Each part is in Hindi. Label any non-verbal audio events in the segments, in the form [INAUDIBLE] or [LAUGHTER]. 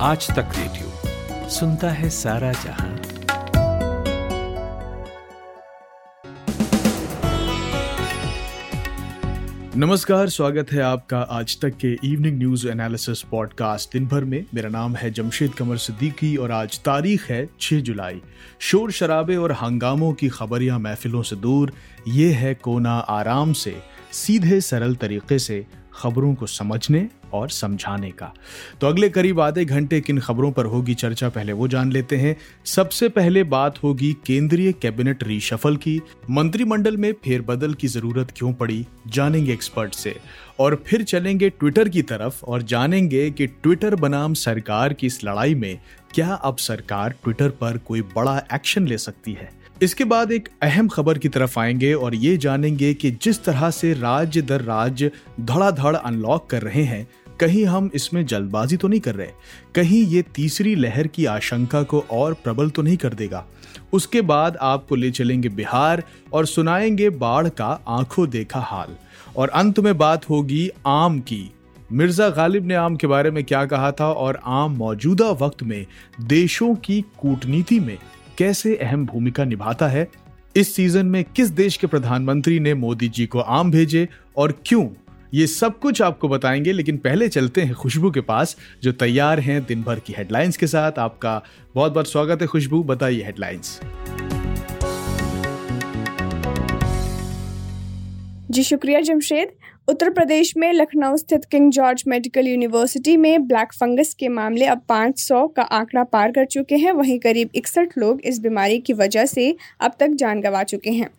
आज तक रेडियो सुनता है सारा जहाँ। नमस्कार, स्वागत है आपका आज तक के इवनिंग न्यूज़ एनालिसिस पॉडकास्ट दिन भर में मेरा नाम है जमशेद कमर सिद्दीकी और आज तारीख है 6 जुलाई। शोर शराबे और हंगामों की खबरियाँ महफिलों से दूर। ये है कोना आराम से, सीधे सरल तरीके से खबरों को समझने और समझाने का। तो अगले करीब आधे घंटे किन खबरों पर होगी चर्चा, पहले वो जान लेते हैं। सबसे पहले बात होगी केंद्रीय कैबिनेट रीशफल की। मंत्रिमंडल में फेरबदल की ज़रूरत क्यों पड़ी, जानेंगे एक्सपर्ट से। और फिर चलेंगे ट्विटर की तरफ़ और जानेंगे कि ट्विटर बनाम सरकार की इस लड़ाई में क्या अब सरकार ट्विटर पर कोई बड़ा एक्शन ले सकती है। इसके बाद एक अहम खबर की तरफ़ आएँगे और ये जानेंगे कि जिस तरह से राज्य दर राज्य धड़ाधड़ अनलॉक कर रहे हैं कहीं हम इसमें जल्दबाजी तो नहीं कर रहे, कहीं ये तीसरी लहर की आशंका को और प्रबल तो नहीं कर देगा। उसके बाद आपको ले चलेंगे बिहार और सुनाएँगे बाढ़ का आँखों देखा हाल। और अंत में बात होगी आम की। मिर्ज़ा गालिब ने आम के बारे में क्या कहा था और आम मौजूदा वक्त में देशों की कूटनीति में कैसे अहम भूमिका निभाता है? इस सीज़न में किस देश के प्रधानमंत्री ने मोदी जी को आम भेजे और क्यों ये सब कुछ आपको बताएँगे, लेकिन पहले चलते हैं खुशबू के पास, जो तैयार हैं दिन भर की हेडलाइंस के साथ। आपका बहुत बहुत स्वागत है खुशबू, बताइए हेडलाइंस जी, शुक्रिया जमशेद। उत्तर प्रदेश में लखनऊ स्थित किंग जॉर्ज मेडिकल यूनिवर्सिटी में ब्लैक फंगस के मामले अब 500 का आंकड़ा पार कर चुके हैं। वहीं करीब इकसठ लोग इस बीमारी की वजह से अब तक जान गंवा चुके हैं।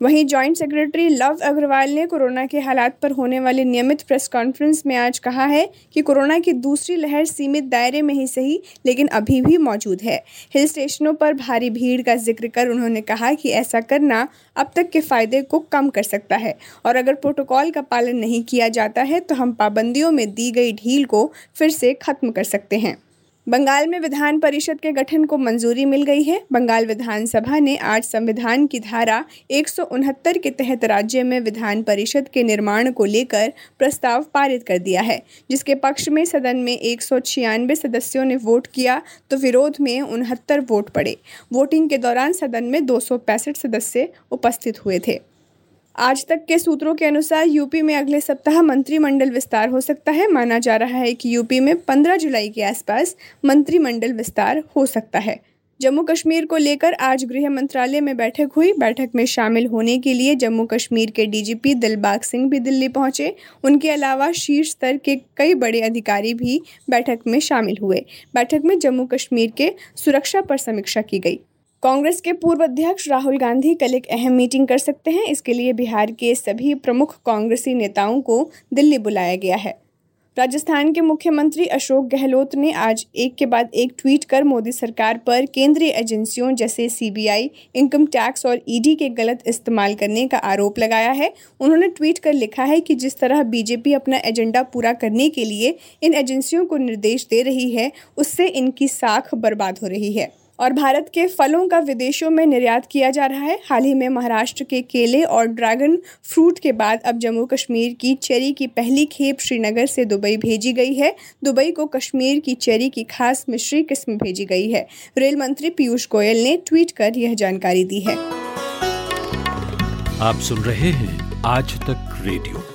वहीं जॉइंट सेक्रेटरी लव अग्रवाल ने कोरोना के हालात पर होने वाली नियमित प्रेस कॉन्फ्रेंस में आज कहा है कि कोरोना की दूसरी लहर सीमित दायरे में ही सही, लेकिन अभी भी मौजूद है। हिल स्टेशनों पर भारी भीड़ का ज़िक्र कर उन्होंने कहा कि ऐसा करना अब तक के फ़ायदे को कम कर सकता है और अगर प्रोटोकॉल का पालन नहीं किया जाता है तो हम पाबंदियों में दी गई ढील को फिर से खत्म कर सकते हैं। बंगाल में विधान परिषद के गठन को मंजूरी मिल गई है। बंगाल विधानसभा ने आज संविधान की धारा एक सौ उनहत्तर के तहत राज्य में विधान परिषद के निर्माण को लेकर प्रस्ताव पारित कर दिया है, जिसके पक्ष में सदन में एक सौ छियानवे सदस्यों ने वोट किया तो विरोध में उनहत्तर वोट पड़े। वोटिंग के दौरान सदन में दो सौ पैंसठ सदस्य उपस्थित हुए थे। आज तक के सूत्रों के अनुसार यूपी में अगले सप्ताह मंत्रिमंडल विस्तार हो सकता है। माना जा रहा है कि यूपी में 15 जुलाई के आसपास मंत्रिमंडल विस्तार हो सकता है। जम्मू कश्मीर को लेकर आज गृह मंत्रालय में बैठक हुई। बैठक में शामिल होने के लिए जम्मू कश्मीर के डीजीपी दिलबाग सिंह भी दिल्ली पहुँचे। उनके अलावा शीर्ष स्तर के कई बड़े अधिकारी भी बैठक में शामिल हुए। बैठक में जम्मू कश्मीर के सुरक्षा पर समीक्षा की गई। कांग्रेस के पूर्व अध्यक्ष राहुल गांधी कल एक अहम मीटिंग कर सकते हैं। इसके लिए बिहार के सभी प्रमुख कांग्रेसी नेताओं को दिल्ली बुलाया गया है। राजस्थान के मुख्यमंत्री अशोक गहलोत ने आज एक के बाद एक ट्वीट कर मोदी सरकार पर केंद्रीय एजेंसियों जैसे सीबीआई, इनकम टैक्स और ईडी के गलत इस्तेमाल करने का आरोप लगाया है। उन्होंने ट्वीट कर लिखा है कि जिस तरह बीजेपी अपना एजेंडा पूरा करने के लिए इन एजेंसियों को निर्देश दे रही है, उससे इनकी साख बर्बाद हो रही है। और भारत के फलों का विदेशों में निर्यात किया जा रहा है। हाल ही में महाराष्ट्र के केले और ड्रैगन फ्रूट के बाद अब जम्मू कश्मीर की चेरी की पहली खेप श्रीनगर से दुबई भेजी गई है। दुबई को कश्मीर की चेरी की खास मिश्री किस्म भेजी गई है। रेल मंत्री पीयूष गोयल ने ट्वीट कर यह जानकारी दी है। आप सुन रहे हैं आज तक रेडियो।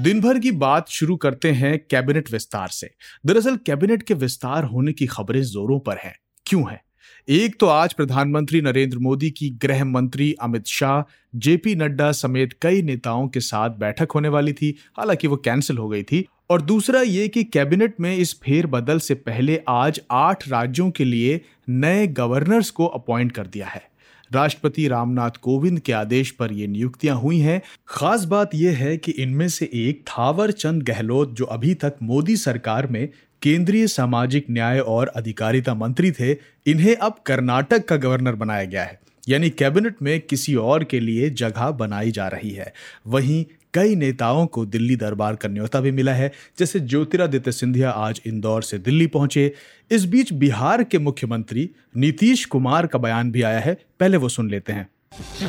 दिन भर की बात शुरू करते हैं कैबिनेट विस्तार से। दरअसल कैबिनेट के विस्तार होने की खबरें जोरों पर हैं। क्यों है? एक तो आज प्रधानमंत्री नरेंद्र मोदी की गृह मंत्री अमित शाह, जेपी नड्डा समेत कई नेताओं के साथ बैठक होने वाली थी, हालाँकि वो कैंसिल हो गई थी। और दूसरा ये कि कैबिनेट में इस फेर बदल से पहले आज आठ राज्यों के लिए नए गवर्नर्स को अपॉइंट कर दिया है। राष्ट्रपति रामनाथ कोविंद के आदेश पर ये नियुक्तियाँ हुई हैं। खास बात यह है कि इनमें से एक थावर चंद गहलोत, जो अभी तक मोदी सरकार में केंद्रीय सामाजिक न्याय और अधिकारिता मंत्री थे, इन्हें अब कर्नाटक का गवर्नर बनाया गया है। यानी कैबिनेट में किसी और के लिए जगह बनाई जा रही है। वहीं कई नेताओं को दिल्ली दरबार का न्योता भी मिला है, जैसे ज्योतिरादित्य सिंधिया आज इंदौर से दिल्ली पहुँचे। इस बीच बिहार के मुख्यमंत्री नीतीश कुमार का बयान भी आया है, पहले वो सुन लेते हैं।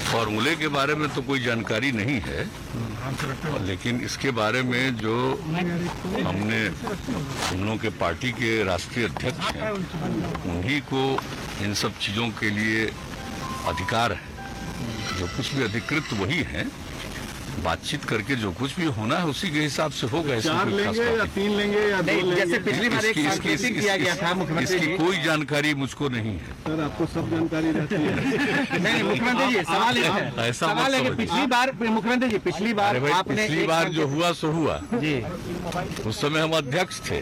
फॉर्मूले के बारे में तो कोई जानकारी नहीं है, लेकिन इसके बारे में जो हमने हम लोगों के पार्टी के राष्ट्रीय अध्यक्ष हैं, उन्हीं को इन सब चीज़ों के लिए अधिकार है। जो कुछ भी अधिकृत वही हैं बातचीत करके जो कुछ भी होना है उसी के हिसाब से होगा चार लेंगे या तीन लेंगे या दो लेंगे जैसे पिछली बार एक सांकेतिक किया गया था मुख्यमंत्री इसकी जी। कोई जानकारी मुझको नहीं है। सर आपको सब जानकारी रहती है। [LAUGHS] नहीं मुख्यमंत्री जी सवाल है। ऐसा सवाल है कि पिछली बार मुख्यमंत्री जी पिछली बार आपने पिछली बार जो हुआ सो हुआ। जी। उस समय हम अध्यक्ष थे।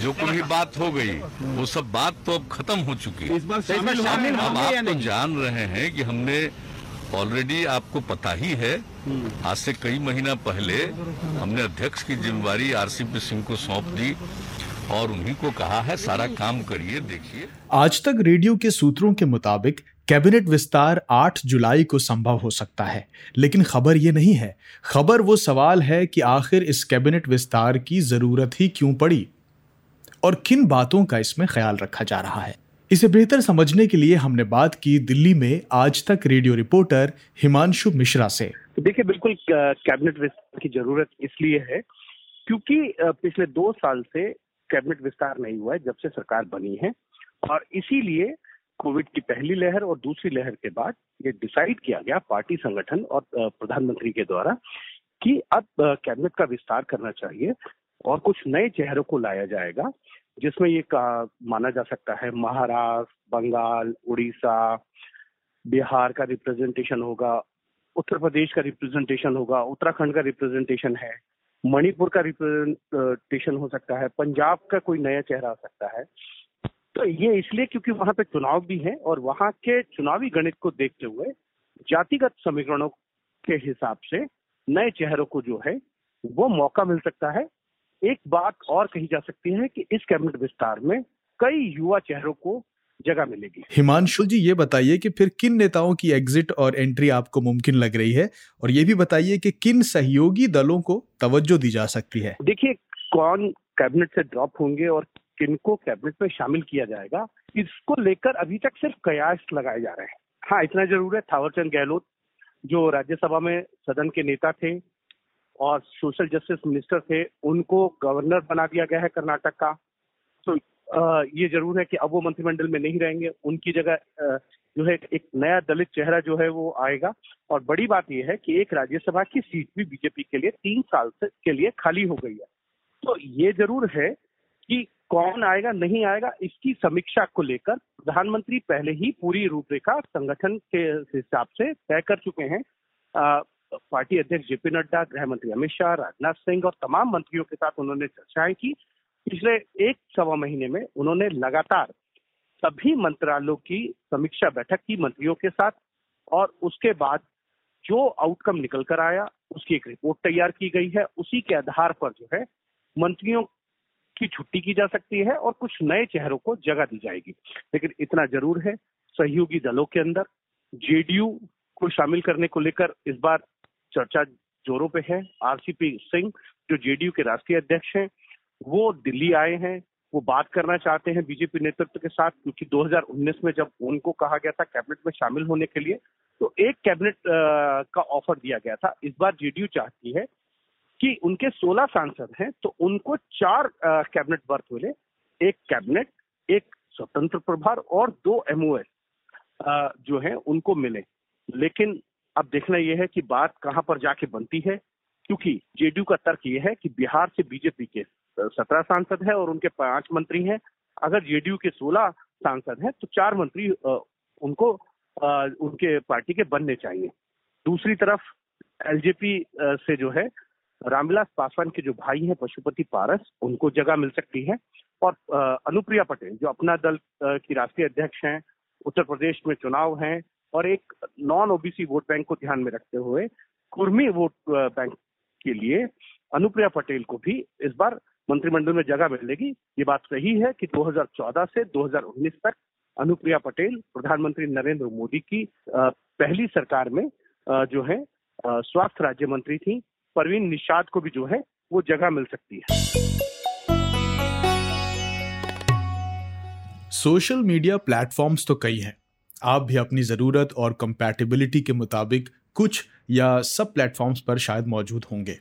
जो कोई बात हो गई वो सब बात तो अब खत्म हो चुकी है। इस बार तो शामिल या आप तो जान रहे हैं कि हमने ऑलरेडी आपको पता ही है आज से कई महीना पहले हमने अध्यक्ष की जिम्मेवारी आरसीपी सिंह को सौंप दी और उन्हीं को कहा है सारा काम करिए देखिए। आज तक रेडियो के सूत्रों के मुताबिक कैबिनेट विस्तार 8 जुलाई को संभव हो सकता है लेकिन खबर ये नहीं है। खबर वो सवाल है कि आखिर इस कैबिनेट विस्तार की ज़रूरत ही क्यों पड़ी और किन बातों का इसमें ख्याल रखा जा रहा है। इसे बेहतर समझने के लिए हमने बात की दिल्ली में आज तक रेडियो रिपोर्टर हिमांशु मिश्रा से। तो देखिए, बिल्कुल कैबिनेट विस्तार की ज़रूरत इसलिए है क्योंकि पिछले दो साल से कैबिनेट विस्तार नहीं हुआ है जब से सरकार बनी है और इसीलिए कोविड की पहली लहर और दूसरी लहर के बाद ये डिसाइड किया गया पार्टी संगठन और प्रधानमंत्री के द्वारा कि अब कैबिनेट का विस्तार करना चाहिए और कुछ नए चेहरों को लाया जाएगा जिसमें ये कहा- माना जा सकता है, महाराष्ट्र, बंगाल, उड़ीसा, बिहार का रिप्रेजेंटेशन होगा, उत्तर प्रदेश का रिप्रेजेंटेशन होगा, उत्तराखंड का रिप्रेजेंटेशन है, मणिपुर का रिप्रेजेंटेशन हो सकता है, पंजाब का कोई नया चेहरा आ सकता है। तो ये इसलिए क्योंकि वहाँ पे चुनाव भी है और वहाँ के चुनावी गणित को देखते हुए जातिगत समीकरणों के हिसाब से नए चेहरों को जो है, वो मौका मिल सकता है एक बात और कही जा सकती है कि इस कैबिनेट विस्तार में कई युवा चेहरों को जगह मिलेगी। हिमांशु जी ये बताइए कि फिर किन नेताओं की एग्जिट और एंट्री आपको मुमकिन लग रही है? और ये भी बताइए कि किन सहयोगी दलों को तवज्जो दी जा सकती है? देखिए कौन कैबिनेट से ड्रॉप होंगे और किनको कैबिनेट में शामिल किया जाएगा इसको लेकर अभी तक सिर्फ़ कयास लगाए जा रहे हैं। हाँ इतना ज़रूर है थावरचंद गहलोत जो राज्यसभा में सदन के नेता थे और सोशल जस्टिस मिनिस्टर थे, उनको गवर्नर बना दिया गया है कर्नाटक का। तो ये ज़रूर है कि अब वो मंत्रिमंडल में नहीं रहेंगे। उनकी जगह जो है एक नया दलित चेहरा जो है वो आएगा। और बड़ी बात यह है कि एक राज्यसभा की सीट भी बीजेपी के लिए तीन साल से, के लिए खाली हो गई है। तो ये ज़रूर है कि कौन आएगा, नहीं आएगा, इसकी समीक्षा को लेकर प्रधानमंत्री पहले ही पूरी रूपरेखा संगठन के हिसाब से तय कर चुके हैं। पार्टी अध्यक्ष जेपी नड्डा गृह मंत्री अमित शाह, राजनाथ सिंह और तमाम मंत्रियों के साथ उन्होंने चर्चाएँ की। पिछले एक सवा महीने में उन्होंने लगातार सभी मंत्रालयों की समीक्षा बैठक की मंत्रियों के साथ और उसके बाद जो आउटकम निकल कर आया, उसकी एक रिपोर्ट तैयार की गई है। उसी के आधार पर जो है मंत्रियों की छुट्टी की जा सकती है और कुछ नए चेहरों को जगह दी जाएगी। लेकिन इतना ज़रूर है, सहयोगी दलों के अंदर, जेडीयू को शामिल करने को लेकर इस बार चर्चा जोरों पे है। आरसीपी सिंह, जो जेडीयू के राष्ट्रीय अध्यक्ष हैं, वो दिल्ली आए हैं, वो बात करना चाहते हैं बीजेपी नेतृत्व के साथ, क्योंकि 2019 में जब उनको कहा गया था कैबिनेट में शामिल होने के लिए तो एक कैबिनेट का ऑफ़र दिया गया था। इस बार जेडीयू चाहती है कि उनके 16 सांसद हैं तो उनको चार कैबिनेट बर्थ मिले। एक कैबिनेट, एक स्वतंत्र प्रभार और दो एमओएस जो है, उनको मिले। लेकिन अब देखना यह है कि बात कहाँ पर जाके बनती है, क्योंकि जेडीयू का तर्क यह है कि बिहार से बीजेपी के सत्रह सांसद है और उनके पाँच मंत्री हैं। अगर जेडीयू के सोलह सांसद हैं तो चार मंत्री उनको उनके पार्टी के बनने चाहिए। दूसरी तरफ़, एलजेपी से जो है, रामविलास पासवान के जो भाई हैं, पशुपति पारस, उनको जगह मिल सकती है। और अनुप्रिया पटेल, जो अपना दल की राष्ट्रीय अध्यक्ष हैं, उत्तर प्रदेश में चुनाव हैं और एक नॉन ओबीसी वोट बैंक को ध्यान में रखते हुए कुर्मी वोट बैंक के लिए अनुप्रिया पटेल को भी इस बार मंत्रिमंडल में जगह मिलेगी ये बात सही है कि 2014 से 2019 तक अनुप्रिया पटेल प्रधानमंत्री नरेंद्र मोदी की पहली सरकार में जो है स्वास्थ्य राज्य मंत्री थी। परवीन निषाद को भी जो है, वो जगह मिल सकती है। सोशल मीडिया प्लेटफॉर्म्स तो कई हैं। आप भी अपनी ज़रूरत और कंपैटिबिलिटी के मुताबिक कुछ या सब प्लेटफॉर्म्स पर शायद मौजूद होंगे।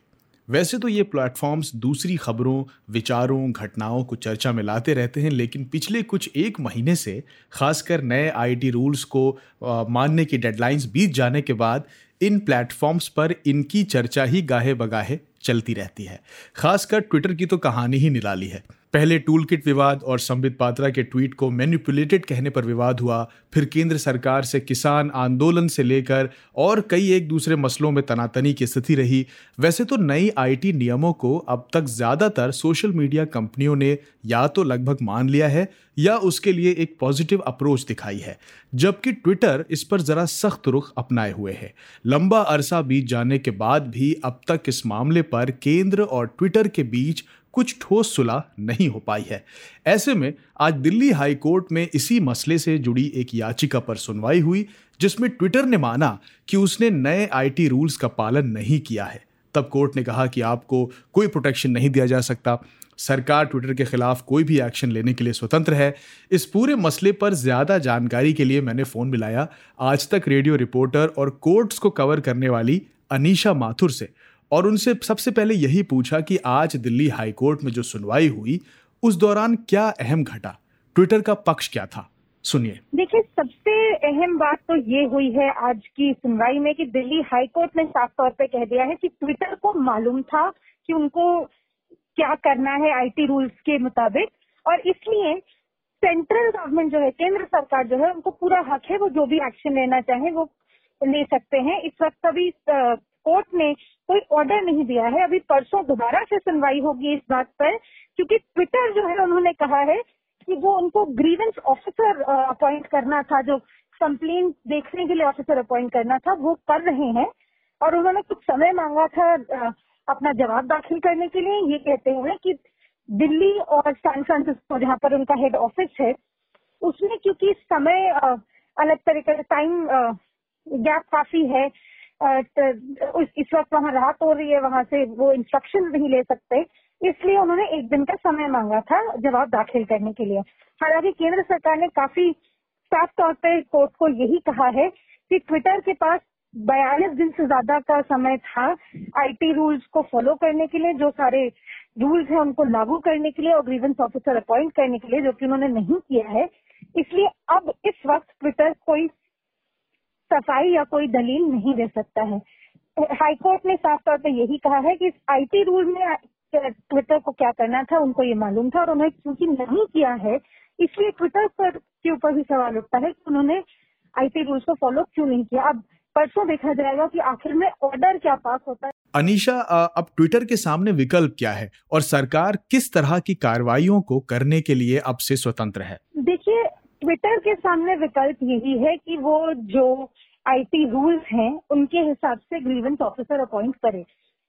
वैसे तो ये प्लेटफॉर्म्स दूसरी खबरों विचारों घटनाओं को चर्चा में लाते रहते हैं लेकिन पिछले कुछ एक महीने से खासकर नए आईटी रूल्स को आ, मानने की डेडलाइंस बीत जाने के बाद इन प्लेटफॉर्म्स पर इनकी चर्चा ही गाहे बगाहे चलती रहती है। खासकर ट्विटर की तो कहानी ही निराली है। पहले टूल किट विवाद और संबित पात्रा के ट्वीट को मैनिपुलेटेड कहने पर विवाद हुआ, फिर केंद्र सरकार से किसान आंदोलन से लेकर और कई एक दूसरे मसलों में तनातनी की स्थिति रही। वैसे तो नई आईटी नियमों को अब तक ज़्यादातर सोशल मीडिया कंपनियों ने या तो लगभग मान लिया है या उसके लिए एक पॉजिटिव अप्रोच दिखाई है, जबकि ट्विटर इस पर ज़रा सख्त रुख अपनाए हुए है। लंबा अरसा बीत जाने के बाद भी अब तक इस मामले पर केंद्र और ट्विटर के बीच कुछ ठोस सुलह नहीं हो पाई है। ऐसे में आज दिल्ली हाई कोर्ट में इसी मसले से जुड़ी एक याचिका पर सुनवाई हुई, जिसमें ट्विटर ने माना कि उसने नए आईटी रूल्स का पालन नहीं किया है। तब कोर्ट ने कहा कि आपको कोई प्रोटेक्शन नहीं दिया जा सकता। सरकार ट्विटर के खिलाफ कोई भी एक्शन लेने के लिए स्वतंत्र है। इस पूरे मसले पर ज़्यादा जानकारी के लिए मैंने फ़ोन मिलाया। आज तक रेडियो रिपोर्टर और कोर्ट्स को कवर करने वाली अनीशा माथुर से। और उनसे सबसे पहले यही पूछा कि आज दिल्ली हाईकोर्ट में जो सुनवाई हुई, उस दौरान क्या अहम घटा? ट्विटर का पक्ष क्या था? सुनिए। देखिए, सबसे अहम बात तो ये हुई है आज की सुनवाई में कि दिल्ली हाईकोर्ट ने साफ़ तौर पे कह दिया है कि ट्विटर को मालूम था कि उनको क्या करना है आईटी रूल्स के मुताबिक। और इसलिए सेंट्रल गवर्नमेंट जो है, केंद्र सरकार जो है, उनको पूरा हक है, वो जो भी एक्शन लेना चाहे वो ले सकते हैं। इस वक्त अभी कोर्ट ने कोई ऑर्डर नहीं दिया है। अभी परसों दोबारा से सुनवाई होगी इस बात पर, क्योंकि ट्विटर जो है उन्होंने कहा है कि वो उनको ग्रीवेंस ऑफिसर अपॉइंट करना था, जो कंप्लेन देखने के लिए ऑफिसर अपॉइंट करना था, वो कर रहे हैं। और उन्होंने कुछ समय मांगा था अपना जवाब दाखिल करने के लिए। ये कहते हुए कि दिल्ली और सैन फ्रांसिस्को जहाँ पर उनका हेड ऑफ़िस है, उसमें क्योंकि समय अलग तरीके का टाइम गैप काफ़ी है इस वक्त वहाँ राहत हो रही है, वहाँ से वो इंस्ट्रक्शन नहीं ले सकते। इसलिए उन्होंने एक दिन का समय मांगा था जवाब दाखिल करने के लिए। हालाँकि केंद्र सरकार ने काफ़ी साफ़ तौर पर कोर्ट को यही कहा है कि ट्विटर के पास बयालीस दिन से ज़्यादा का समय था आईटी रूल्स को फॉलो करने के लिए, जो सारे रूल्स हैं उनको लागू करने के लिए और ग्रीवेंस ऑफिसर अपॉइंट करने के लिए, जो कि उन्होंने नहीं किया है। इसलिए अब इस वक्त ट्विटर कोई सफ़ाई या कोई दलील नहीं दे सकता है। हाईकोर्ट ने साफ़ तौर पर यही कहा है कि आईटी रूल में ट्विटर को क्या करना था उनको ये मालूम था और उन्होंने क्योंकि नहीं किया है इसलिए ट्विटर पर के ऊपर भी सवाल उठता है कि उन्होंने आईटी रूल्स को फॉलो क्यों नहीं किया। अब परसों देखा जाएगा कि आखिर में ऑर्डर क्या पास होता है। अनिशा अब ट्विटर के सामने विकल्प क्या है और सरकार किस तरह की कार्रवाइयों को करने के लिए अब से स्वतंत्र है? देखिए ट्विटर के सामने विकल्प यही है कि वो जो आईटी रूल्स हैं, उनके हिसाब से ग्रीवेंस ऑफिसर अपॉइंट करे।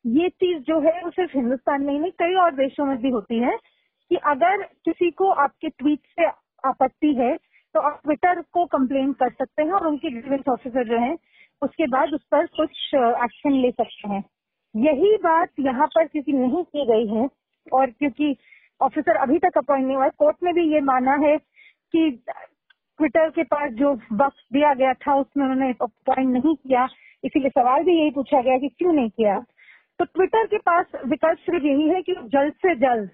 ये चीज़ जो है, वो सिर्फ़ हिंदुस्तान में ही नहीं, कई और देशों में भी होती है कि अगर किसी को आपके ट्वीट से आपत्ति है तो आप ट्विटर को कंप्लेन कर सकते हैं और उनके ग्रीवेंस ऑफिसर जो है, उसके बाद उस पर कुछ एक्शन ले सकते हैं। यही बात यहाँ पर क्योंकि नहीं की गई है और क्योंकि ऑफिसर अभी तक अपॉइंट नहीं हुआ है कोर्ट ने भी ये माना है कि ट्विटर के पास जो वक्त दिया गया था, उसमें उन्होंने अपॉइंट नहीं किया। इसीलिए सवाल भी यही पूछा गया कि क्यों नहीं किया? तो ट्विटर के पास विकल्प सिर्फ़ यही है कि जल्द से जल्द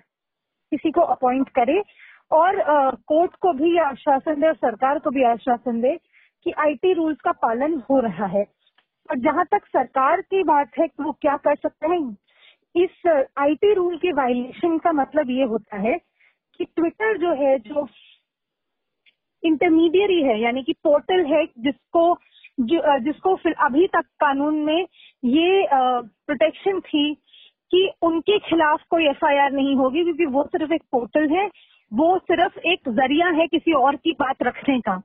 किसी को अपॉइंट करे और कोर्ट को भी आश्वासन दे और सरकार को भी आश्वासन दे कि आईटी रूल्स का पालन हो रहा है। और जहाँ तक सरकार की बात है कि वो क्या कर सकते हैं, इस आईटी रूल के वायलेशन का मतलब ये होता है कि ट्विटर जो है, जो इंटरमीडियरी है यानी कि पोर्टल है जिसको जो, जिसको फिर अभी तक कानून में ये प्रोटेक्शन थी कि उनके खिलाफ कोई एफआईआर नहीं होगी क्योंकि वो सिर्फ़ एक पोर्टल है वो सिर्फ़ एक ज़रिया है किसी और की बात रखने का।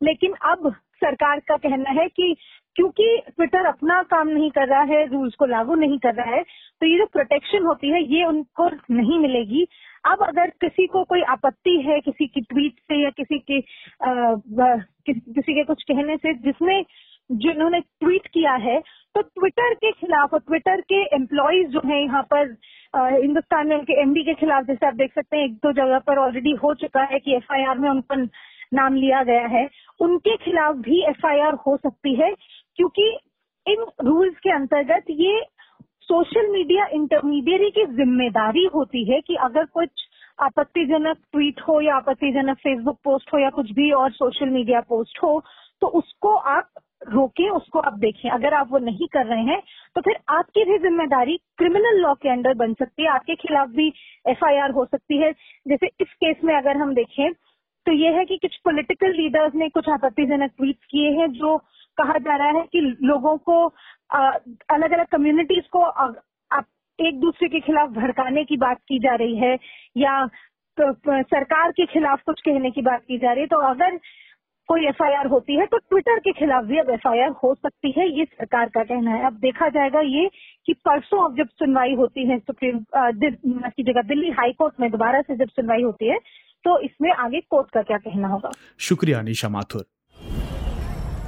लेकिन अब सरकार का कहना है कि क्योंकि ट्विटर अपना काम नहीं कर रहा है रूल्स को लागू नहीं कर रहा है तो ये जो प्रोटेक्शन होती है ये उनको नहीं मिलेगी। अब अगर किसी को कोई आपत्ति है किसी की ट्वीट से या किसी के आ, कि, किसी के कुछ कहने से जिसने जिन्होंने ट्वीट किया है तो ट्विटर के खिलाफ और ट्विटर के एम्प्लॉयज़ जो है यहाँ पर हिंदुस्तान में उनके एमडी के खिलाफ जैसे आप देख सकते हैं एक दो जगह पर ऑलरेडी हो चुका है कि एफआईआर में उन पर नाम लिया गया है। उनके खिलाफ भी एफआईआर हो सकती है। क्योंकि इन रूल्स के अंतर्गत ये सोशल मीडिया इंटरमीडियरी की ज़िम्मेदारी होती है कि अगर कुछ आपत्तिजनक ट्वीट हो या आपत्तिजनक फेसबुक पोस्ट हो या कुछ भी और सोशल मीडिया पोस्ट हो तो उसको आप रोकें, उसको आप देखें। अगर आप वो नहीं कर रहे हैं तो फिर आपकी भी ज़िम्मेदारी क्रिमिनल लॉ के अंडर बन सकती है। आपके खिलाफ भी एफआईआर हो सकती है। जैसे इस केस में अगर हम देखें तो ये है कि कुछ पॉलिटिकल लीडर्स ने कुछ आपत्तिजनक ट्वीट किए हैं जो कहा जा रहा है कि लोगों को अलग अलग कम्युनिटीज को आ, आप एक दूसरे के खिलाफ भड़काने की बात की जा रही है या तो, सरकार के खिलाफ कुछ कहने की बात की जा रही है तो अगर कोई एफआईआर होती है तो ट्विटर के खिलाफ भी अब एफआईआर हो सकती है ये सरकार का कहना है। अब देखा जाएगा ये कि परसों अब जब सुनवाई होती है सुप्रीम की जगह दिल्ली हाई कोर्ट में दोबारा से जब सुनवाई होती है तो इसमें आगे कोर्ट का क्या कहना होगा? शुक्रिया निशा माथुर।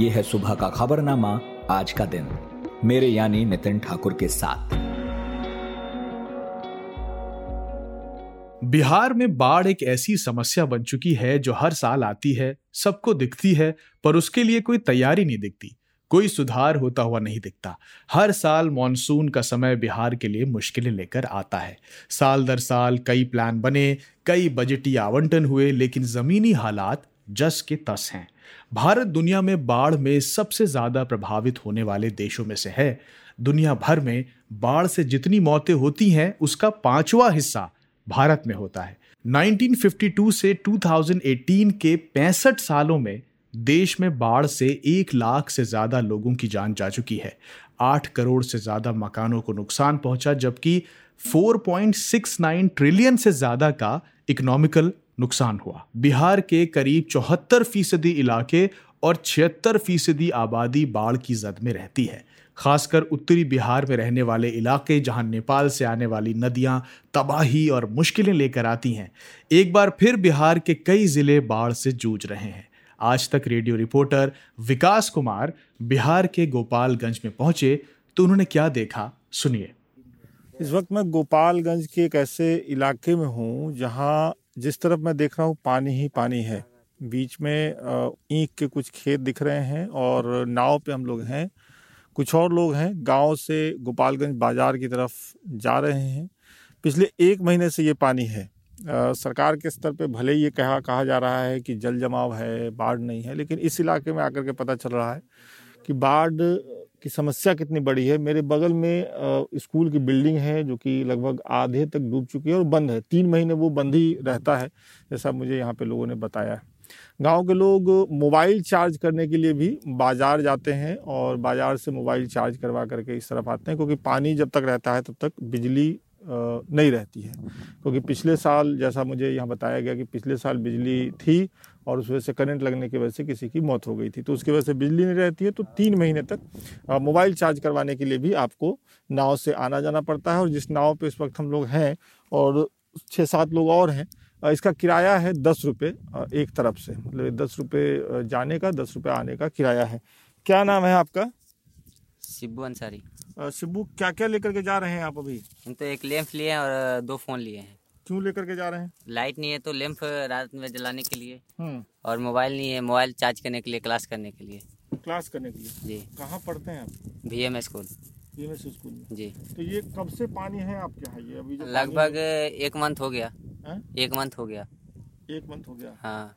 ये है सुबह का खबरनामा आज का दिन। मेरे यानी नितिन ठाकुर के साथ। बिहार में बाढ़ एक ऐसी समस्या बन चुकी है जो हर साल आती है, सबको दिखती है, पर उसके लिए कोई तैयारी नहीं दिखती। कोई सुधार होता हुआ नहीं दिखता। हर साल मॉनसून का समय बिहार के लिए मुश्किलें लेकर आता है। साल दर साल कई प्लान बने, कई बजटी आवंटन हुए, लेकिन जमीनी हालात जस के तस हैं। भारत दुनिया में बाढ़ में सबसे ज़्यादा प्रभावित होने वाले देशों में से है। दुनिया भर में बाढ़ से जितनी मौतें होती हैं, उसका पांचवा हिस्सा भारत में होता है। 1952 से 2018 के पैंसठ सालों में देश में बाढ़ से एक लाख से ज़्यादा लोगों की जान जा चुकी है। आठ करोड़ से ज़्यादा मकानों को नुकसान पहुँचा, जबकि 4.69 ट्रिलियन से ज़्यादा का इकोनॉमिकल नुकसान हुआ। बिहार के करीब चौहत्तर फ़ीसदी इलाके और छिहत्तर फ़ीसदी आबादी बाढ़ की जद में रहती है। खासकर उत्तरी बिहार में रहने वाले इलाके जहाँ नेपाल से आने वाली नदियाँ तबाही और मुश्किलें लेकर आती हैं, एक बार फिर बिहार के कई ज़िले बाढ़ से जूझ रहे हैं। आज तक रेडियो रिपोर्टर विकास कुमार बिहार के गोपालगंज में पहुँचे तो उन्होंने क्या देखा? सुनिए। इस वक्त मैं गोपालगंज के एक ऐसे इलाके में हूँ जहाँ जिस तरफ़ मैं देख रहा हूँ पानी ही पानी है। बीच में ईख के कुछ खेत दिख रहे हैं और नाव पे हम लोग हैं। कुछ और लोग हैं गाँव से गोपालगंज बाज़ार की तरफ़ जा रहे हैं। पिछले एक महीने से ये पानी है। आ, सरकार के स्तर पे भले ही ये कहा कहा जा रहा है कि जल जमाव है बाढ़ नहीं है लेकिन इस इलाके में आकर के पता चल रहा है कि बाढ़ की समस्या कितनी बड़ी है। मेरे बगल में स्कूल की बिल्डिंग है जो कि लगभग आधे तक डूब चुकी है और बंद है। तीन महीने वो बंद ही रहता है, जैसा मुझे यहाँ पे लोगों ने बताया है। गाँव के लोग मोबाइल चार्ज करने के लिए भी बाज़ार जाते हैं और बाज़ार से मोबाइल चार्ज करवा करके इस तरफ़ आते हैं क्योंकि पानी जब तक रहता है तब तक बिजली नहीं रहती है। क्योंकि पिछले साल, जैसा मुझे यहाँ बताया गया कि पिछले साल बिजली थी और उस वजह से करंट लगने की वजह से किसी की मौत हो गई थी। तो उसकी वजह से बिजली नहीं रहती है तो तीन महीने तक मोबाइल चार्ज करवाने के लिए भी आपको नाव से आना जाना पड़ता है और जिस नाव पे इस वक्त हम लोग हैं और छः सात लोग और हैं इसका किराया है दस रुपये एक तरफ़ से। मतलब दस रुपये जाने का दस रुपये आने का किराया है। क्या नाम है आपका? शिबू अंसारी। शिबू क्या क्या लेकर के जा रहे हैं आप अभी? हम तो एक लैंप लिए हैं और दो फ़ोन लिए हैं। क्यों लेकर के जा रहे हैं? लाइट नहीं है तो लैंप रात में जलाने के लिए हम्म। और मोबाइल नहीं है मोबाइल चार्ज करने के लिए क्लास करने के लिए। क्लास करने के लिए? जी। कहाँ पढ़ते हैं आप? V M school V M school में? जी। तो ये कब से पानी है आपके यहाँ? ये अभी लगभग एक मंथ हो गया। है? एक मंथ हो गया। एक मंथ हो गया? हाँ।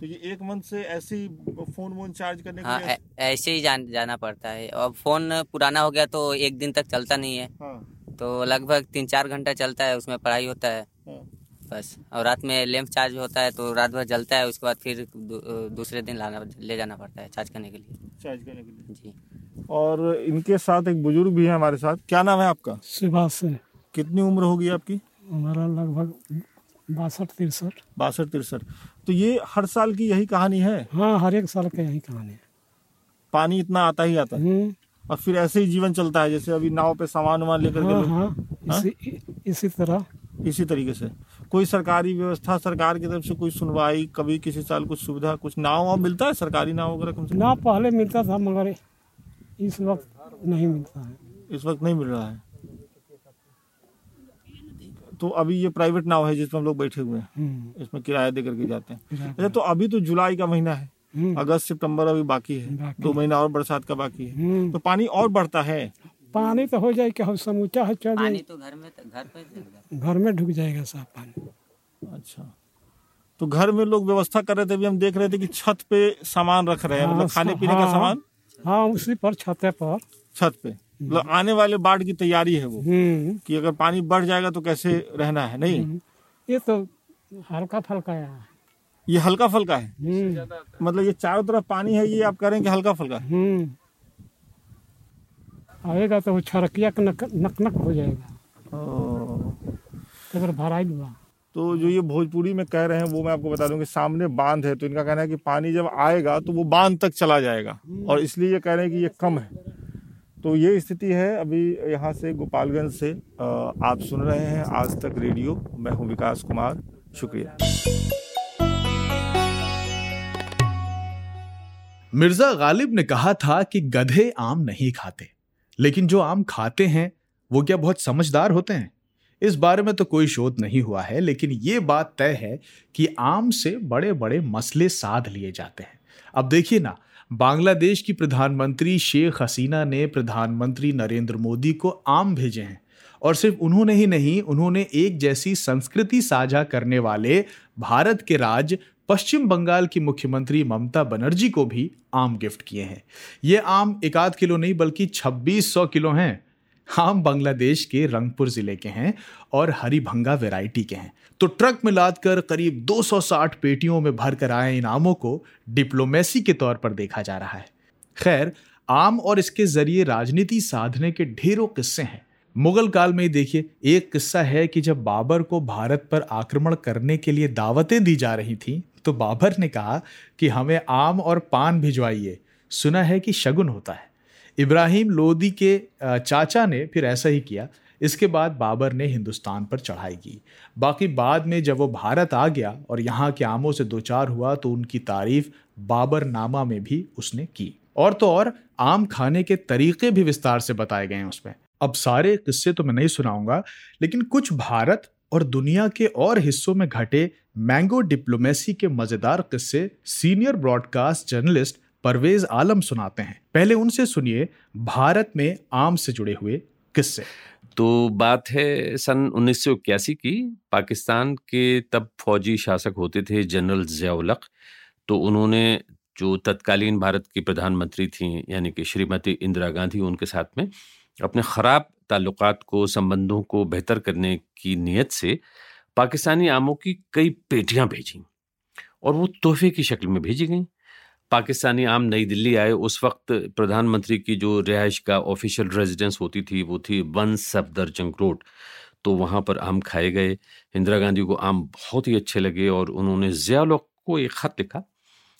तो ये एक मंथ से ऐसे ही फ़ोन वोन चार्ज करने हाँ, के लिए ऐसे ही जान जाना पड़ता है। और फ़ोन पुराना हो गया तो एक दिन तक चलता नहीं है। हाँ। तो लगभग तीन चार घंटा चलता है उसमें पढ़ाई होता है। हाँ। बस। और रात में लैंप चार्ज होता है तो रात भर जलता है उसके बाद फिर दूसरे दिन लाना ले जाना पड़ता है चार्ज करने के लिए। चार्ज करने के लिए। जी। और इनके साथ एक बुज़ुर्ग भी है हमारे साथ। क्या नाम है आपका? सुभाष से कितनी उम्र होगी आपकी? हमारा लगभग बासठ तिरसठ। बासठ तिरसठ। तो ये हर साल की यही कहानी है? हाँ हर एक साल का यही कहानी है। पानी इतना आता ही आता है। हम्म, और फिर ऐसे ही जीवन चलता है जैसे अभी नाव पे सामान वामान लेकर हाँ हाँ इसी इसी तरह। इसी तरीके से। कोई सरकारी व्यवस्था सरकार की तरफ़ से कोई सुनवाई कभी किसी साल कुछ सुविधा कुछ नाव वाव मिलता है? सरकारी नाव वगैरह कम से कम? ना पहले मिलता था मगर इस वक्त नहीं मिलता है। इस वक्त नहीं मिल रहा है। तो अभी ये प्राइवेट नाव है जिसमें हम लोग बैठे हुए हैं। हम्म, इसमें किराया दे करके जाते हैं। अच्छा तो अभी तो जुलाई का महीना है। अगस्त सितंबर अभी बाकी है। बाकी दो महीना और बरसात का बाकी है। हम्म, तो पानी और बढ़ता है। पानी तो हो जाए कि हम समूचा है चल पानी तो घर में घर पे घर में ढुक जाएगा साफ़ पानी। अच्छा। तो घर में लोग व्यवस्था कर रहे थे अभी हम देख रहे थे कि छत पे सामान रख रहे हैं हाँ, मतलब खाने पीने का हाँ, सामान? हाँ उसी पर छते पर। छत पे। मतलब आने वाले बाढ़ की तैयारी है वो। हम्म, कि अगर पानी बढ़ जाएगा तो कैसे रहना है नहीं? हम्म, ये तो हल्का फल्का है। ये हल्का फल्का है। हम्म, मतलब ये चारों तरफ़ पानी है ये आप कह रहे हैं कि हल्का फल्का हम्म। आएगा तो वो छरकिया नक नक नक हो जाएगा। तो अगर भराई हुआ। तो जो ये भोजपुरी में कह रहे हैं वो मैं आपको बता दूँ कि सामने बाँध है तो इनका कहना है कि पानी जब आएगा तो वो बाँध तक चला जाएगा। और इसलिए ये कह रहे हैं कि ये कम है। तो ये स्थिति है अभी यहाँ से गोपालगंज से आप सुन रहे हैं आज तक रेडियो। मैं हूँ विकास कुमार शुक्रिया। मिर्ज़ा गालिब ने कहा था कि गधे आम नहीं खाते, लेकिन जो आम खाते हैं, वो क्या बहुत समझदार होते हैं? इस बारे में तो कोई शोध नहीं हुआ है, लेकिन ये बात तय है कि आम से बड़े बड़े मसले साध लिए जाते हैं। अब देखिए ना, बांग्लादेश की प्रधानमंत्री शेख हसीना ने प्रधानमंत्री नरेंद्र मोदी को आम भेजे हैं, और सिर्फ़ उन्होंने ही नहीं, उन्होंने एक जैसी संस्कृति साझा करने वाले भारत के राज्य पश्चिम बंगाल की मुख्यमंत्री ममता बनर्जी को भी आम गिफ्ट किए हैं। ये आम एक आध किलो नहीं, बल्कि 2600 किलो हैं। आम बांग्लादेश के रंगपुर ज़िले के हैं और हरिभंगा वैरायटी के हैं। तो ट्रक में लाद कर करीब 260 पेटियों में भर कर आए इन आमों को डिप्लोमेसी के तौर पर देखा जा रहा है। खैर, आम और इसके ज़रिए राजनीति साधने के ढेरों किस्से हैं। मुगल काल में ही देखिए, एक किस्सा है कि जब बाबर को भारत पर आक्रमण करने के लिए दावतें दी जा रही थीं तो बाबर ने कहा कि हमें आम और पान भिजवाइए। सुना है कि शगुन होता है। इब्राहिम लोदी के चाचा ने फिर ऐसा ही किया। इसके बाद बाबर ने हिंदुस्तान पर चढ़ाई की। बाकी बाद में जब वो भारत आ गया और यहाँ के आमों से दो चार हुआ तो उनकी तारीफ़ बाबर नामा में भी उसने की। और तो और आम खाने के तरीके भी विस्तार से बताए गए हैं उसमें। अब सारे किस्से तो मैं नहीं सुनाऊँगा, लेकिन कुछ भारत और दुनिया के और हिस्सों में घटे मैंगो डिप्लोमेसी के मज़ेदार किस्से senior broadcast journalist Parvez Alam सुनाते हैं। पहले उनसे सुनिए भारत में आम से जुड़े हुए किस्से। तो बात है सन 1981 की। पाकिस्तान के तब फौजी शासक होते थे जनरल जियाउलक। तो उन्होंने जो तत्कालीन भारत की प्रधानमंत्री थी, यानी कि श्रीमती इंदिरा गांधी, उनके साथ में अपने ख़राब ताल्लुकात को, संबंधों को बेहतर करने की नीयत से पाकिस्तानी आमों की कई पेटियाँ भेजी और वो तोहफे की शक्ल में भेजी गई। पाकिस्तानी आम नई दिल्ली आए, उस वक्त प्रधानमंत्री की जो रिहाइश का ऑफिशियल रेजिडेंस होती थी, वो थी वन सफदरजंग रोड। तो वहाँ पर आम खाए गए। इंदिरा गांधी को आम बहुत ही अच्छे लगे और उन्होंने ज़ियाउल को एक ख़त लिखा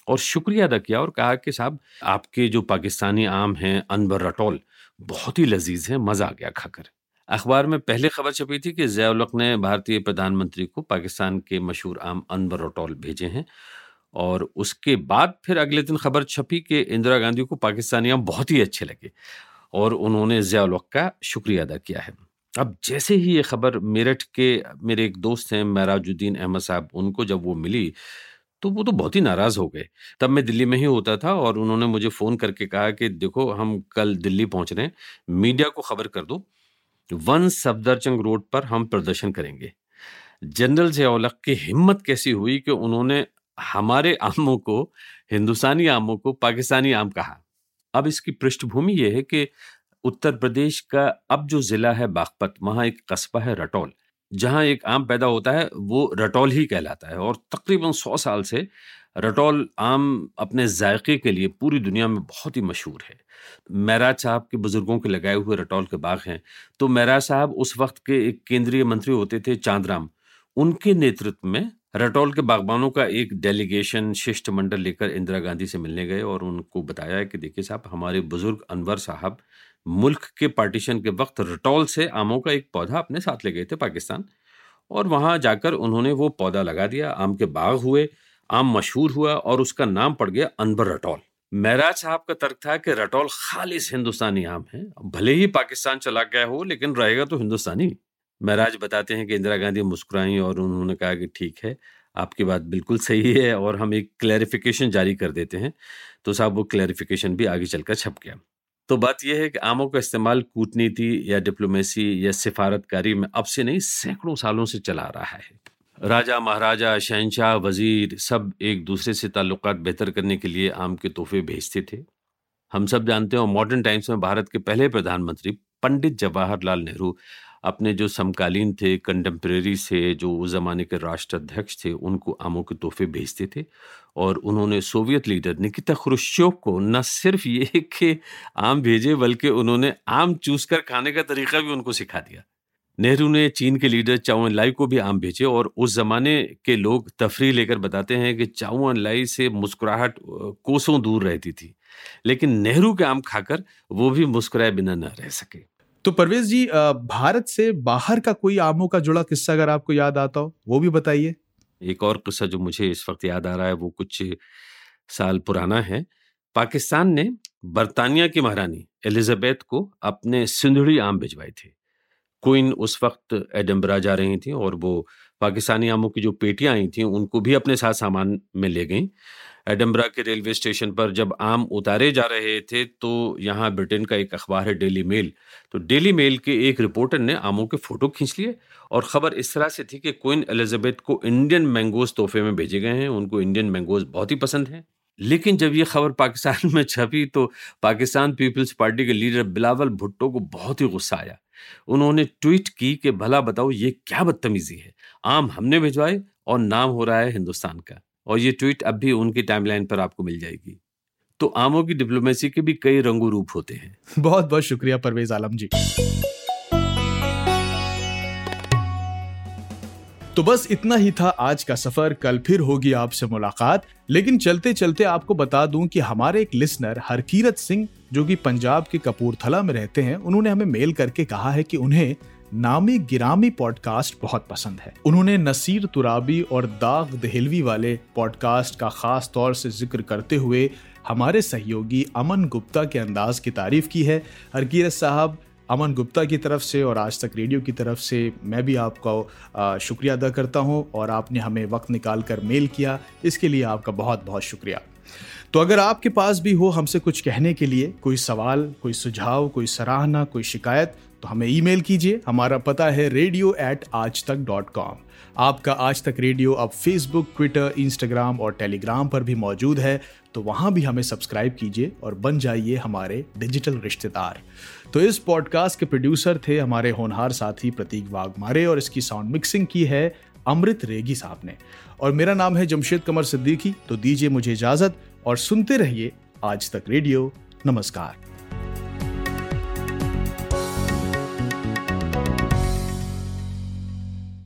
और शुक्रिया अदा किया और कहा कि साहब, आपके जो पाकिस्तानी आम हैं अनबर रटोल, बहुत ही लजीज है, मज़ा आ गया खाकर। अखबार में पहले खबर छपी थी कि ज़ियाउलक ने भारतीय प्रधानमंत्री को पाकिस्तान के मशहूर आम अनबर रटोल भेजे हैं और उसके बाद फिर अगले दिन खबर छपी कि इंदिरा गांधी को पाकिस्तानी आम बहुत ही अच्छे लगे और उन्होंने ज़ियाउलक का शुक्रिया अदा किया है। अब जैसे ही ये खबर मेरठ के मेरे एक दोस्त हैं महराजुद्दीन अहमद साहब, उनको जब वो मिली तो वो तो बहुत ही नाराज़ हो गए। तब मैं दिल्ली में ही होता था और उन्होंने मुझे फ़ोन करके कहा कि देखो, हम कल दिल्ली पहुँच रहे हैं, मीडिया को खबर कर दो। वन सफदरजंग रोड पर हम प्रदर्शन करेंगे। जनरल ज़ियाउलक की हिम्मत कैसी हुई कि उन्होंने हमारे आमों को, हिंदुस्तानी आमों को पाकिस्तानी आम कहा? अब इसकी पृष्ठभूमि यह है कि उत्तर प्रदेश का अब जो जिला है बागपत, वहाँ एक कस्बा है रटौल, जहाँ एक आम पैदा होता है, वो रटौल ही कहलाता है और तकरीबन सौ साल से रटौल आम अपने जायके के लिए पूरी दुनिया में बहुत ही मशहूर है। महराज साहब के बुज़ुर्गों के लगाए हुए रटौल के बाग हैं। तो महराज साहब उस वक्त के एक केंद्रीय मंत्री होते थे चांदराम। उनके नेतृत्व में रटौल के बागबानों का एक डेलीगेशन शिष्टमंडल लेकर इंदिरा गांधी से मिलने गए और उनको बताया कि देखिए साहब, हमारे बुज़ुर्ग अनवर साहब मुल्क के पार्टीशन के वक्त रटौल से आमों का एक पौधा अपने साथ ले गए थे पाकिस्तान। और वहाँ जाकर उन्होंने वो पौधा लगा दिया, आम के बाग हुए। आम मशहूर हुआ और उसका नाम पड़ गया अनबर रटौल। महराज साहब का तर्क था कि रटौल खालिश हिंदुस्तानी आम है। भले ही पाकिस्तान चला गया हो, लेकिन रहेगा तो हिंदुस्तानी। महराज बताते हैं कि इंदिरा गांधी मुस्कुराई और उन्होंने कहा कि ठीक है, आपकी बात बिल्कुल सही है और हम एक क्लैरिफिकेशन जारी कर देते हैं। तो साहब, वो क्लैरिफिकेशन भी आगे चलकर छप गया। तो बात यह है कि आमों का इस्तेमाल कूटनीति या डिप्लोमेसी या सिफारतकारी में अब से नहीं, सैकड़ों सालों से चला रहा है। राजा, महाराजा शहनशाह वज़ीर सब एक दूसरे से ताल्लुकात बेहतर करने के लिए आम के तोहफे भेजते थे। हम सब जानते हैं मॉडर्न टाइम्स में भारत के पहले प्रधानमंत्री पंडित जवाहरलाल नेहरू अपने जो समकालीन थे कंटेम्प्रेरी से जो उस ज़माने के राष्ट्राध्यक्ष थे, उनको आमों के तोहफे भेजते थे और उन्होंने सोवियत लीडर निकिता खुरुश्चोव को न सिर्फ़ ये कि आम भेजे, बल्कि उन्होंने आम चूस कर खाने का तरीका भी उनको सिखा दिया। नेहरू ने चीन के लीडर चाउन लाई को भी आम भेजे और उस जमाने के लोग तफरी लेकर बताते हैं कि चाउन लाई से मुस्कुराहट कोसों दूर रहती थी। लेकिन नेहरू के आम खाकर वो भी मुस्कुराए बिना न रह सके। तो परवेज जी भारत से बाहर का कोई आमों का जुड़ा किस्सा अगर आपको याद आता हो वो भी बताइए। एक और किस्सा जो मुझे इस वक्त याद आ रहा है वो कुछ साल पुराना है। पाकिस्तान ने बर्तानिया की महारानी एलिजाबेथ को अपने सिंधुड़ी आम भिजवाए थे। क्वीन उस वक्त एडम्बरा जा रही थी और वो पाकिस्तानी आमों की जो पेटियाँ आई थी, उनको भी अपने साथ सामान में ले गई। एडम्बरा के रेलवे स्टेशन पर जब आम उतारे जा रहे थे तो यहाँ ब्रिटेन का एक अखबार है डेली मेल। तो डेली मेल के एक रिपोर्टर ने आमों के फ़ोटो खींच लिए और ख़बर इस तरह से थी कि क्वीन एलिजाबेथ को इंडियन मैंगोज तोहफे में भेजे गए हैं। उनको इंडियन मैंगोज बहुत ही पसंद हैं। लेकिन जब ये खबर पाकिस्तान में छपी तो पाकिस्तान पीपल्स पार्टी के लीडर बिलावल भुट्टो को बहुत ही गुस्सा आया। उन्होंने ट्वीट की कि, भला बताओ, ये क्या बदतमीजी है? आम हमने भिजवाए और नाम हो रहा है हिंदुस्तान का। और ये ट्वीट अब भी उनकी टाइमलाइन पर आपको मिल जाएगी। तो आमों की डिप्लोमेसी के भी कई रंगो रूप होते हैं। बहुत बहुत शुक्रिया परवेज आलम जी। तो बस इतना ही था आज का सफ़र। कल फिर होगी आपसे मुलाकात। लेकिन चलते चलते आपको बता दूँ कि हमारे एक लिसनर, हरकीरत सिंह, जो कि पंजाब के कपूरथला में रहते हैं, उन्होंने हमें मेल करके कहा है कि उन्हें नामी गिरामी पॉडकास्ट बहुत पसंद है। उन्होंने नसीर तुराबी और दाग दहलवी वाले पॉडकास्ट का खास तौर से ज़िक्र करते हुए हमारे सहयोगी अमन गुप्ता के अंदाज की तारीफ़ की है। हरकीरत साहब अमन गुप्ता की तरफ़ से और आज तक रेडियो की तरफ़ से मैं भी आपका शुक्रिया अदा करता हूँ और आपने हमें वक्त निकाल कर मेल किया। इसके लिए आपका बहुत बहुत शुक्रिया। तो अगर आपके पास भी हो हमसे कुछ कहने के लिए, कोई सवाल, कोई सुझाव, कोई सराहना, कोई शिकायत तो हमें ईमेल कीजिए। हमारा पता है रेडियो एट आज तक डॉट कॉम आपका आज तक रेडियो अब फेसबुक ट्विटर इंस्टाग्राम और टेलीग्राम पर भी मौजूद है तो वहाँ भी हमें सब्सक्राइब कीजिए और बन जाइए हमारे डिजिटल रिश्तेदार। तो इस पॉडकास्ट के प्रोड्यूसर थे हमारे होनहार साथी प्रतीक वाघमारे और इसकी साउंड मिक्सिंग की है अमृत रेगी साहब ने। और मेरा नाम है जमशेद कमर सिद्दीकी तो दीजिए मुझे इजाज़त और सुनते रहिए आज तक रेडियो। नमस्कार।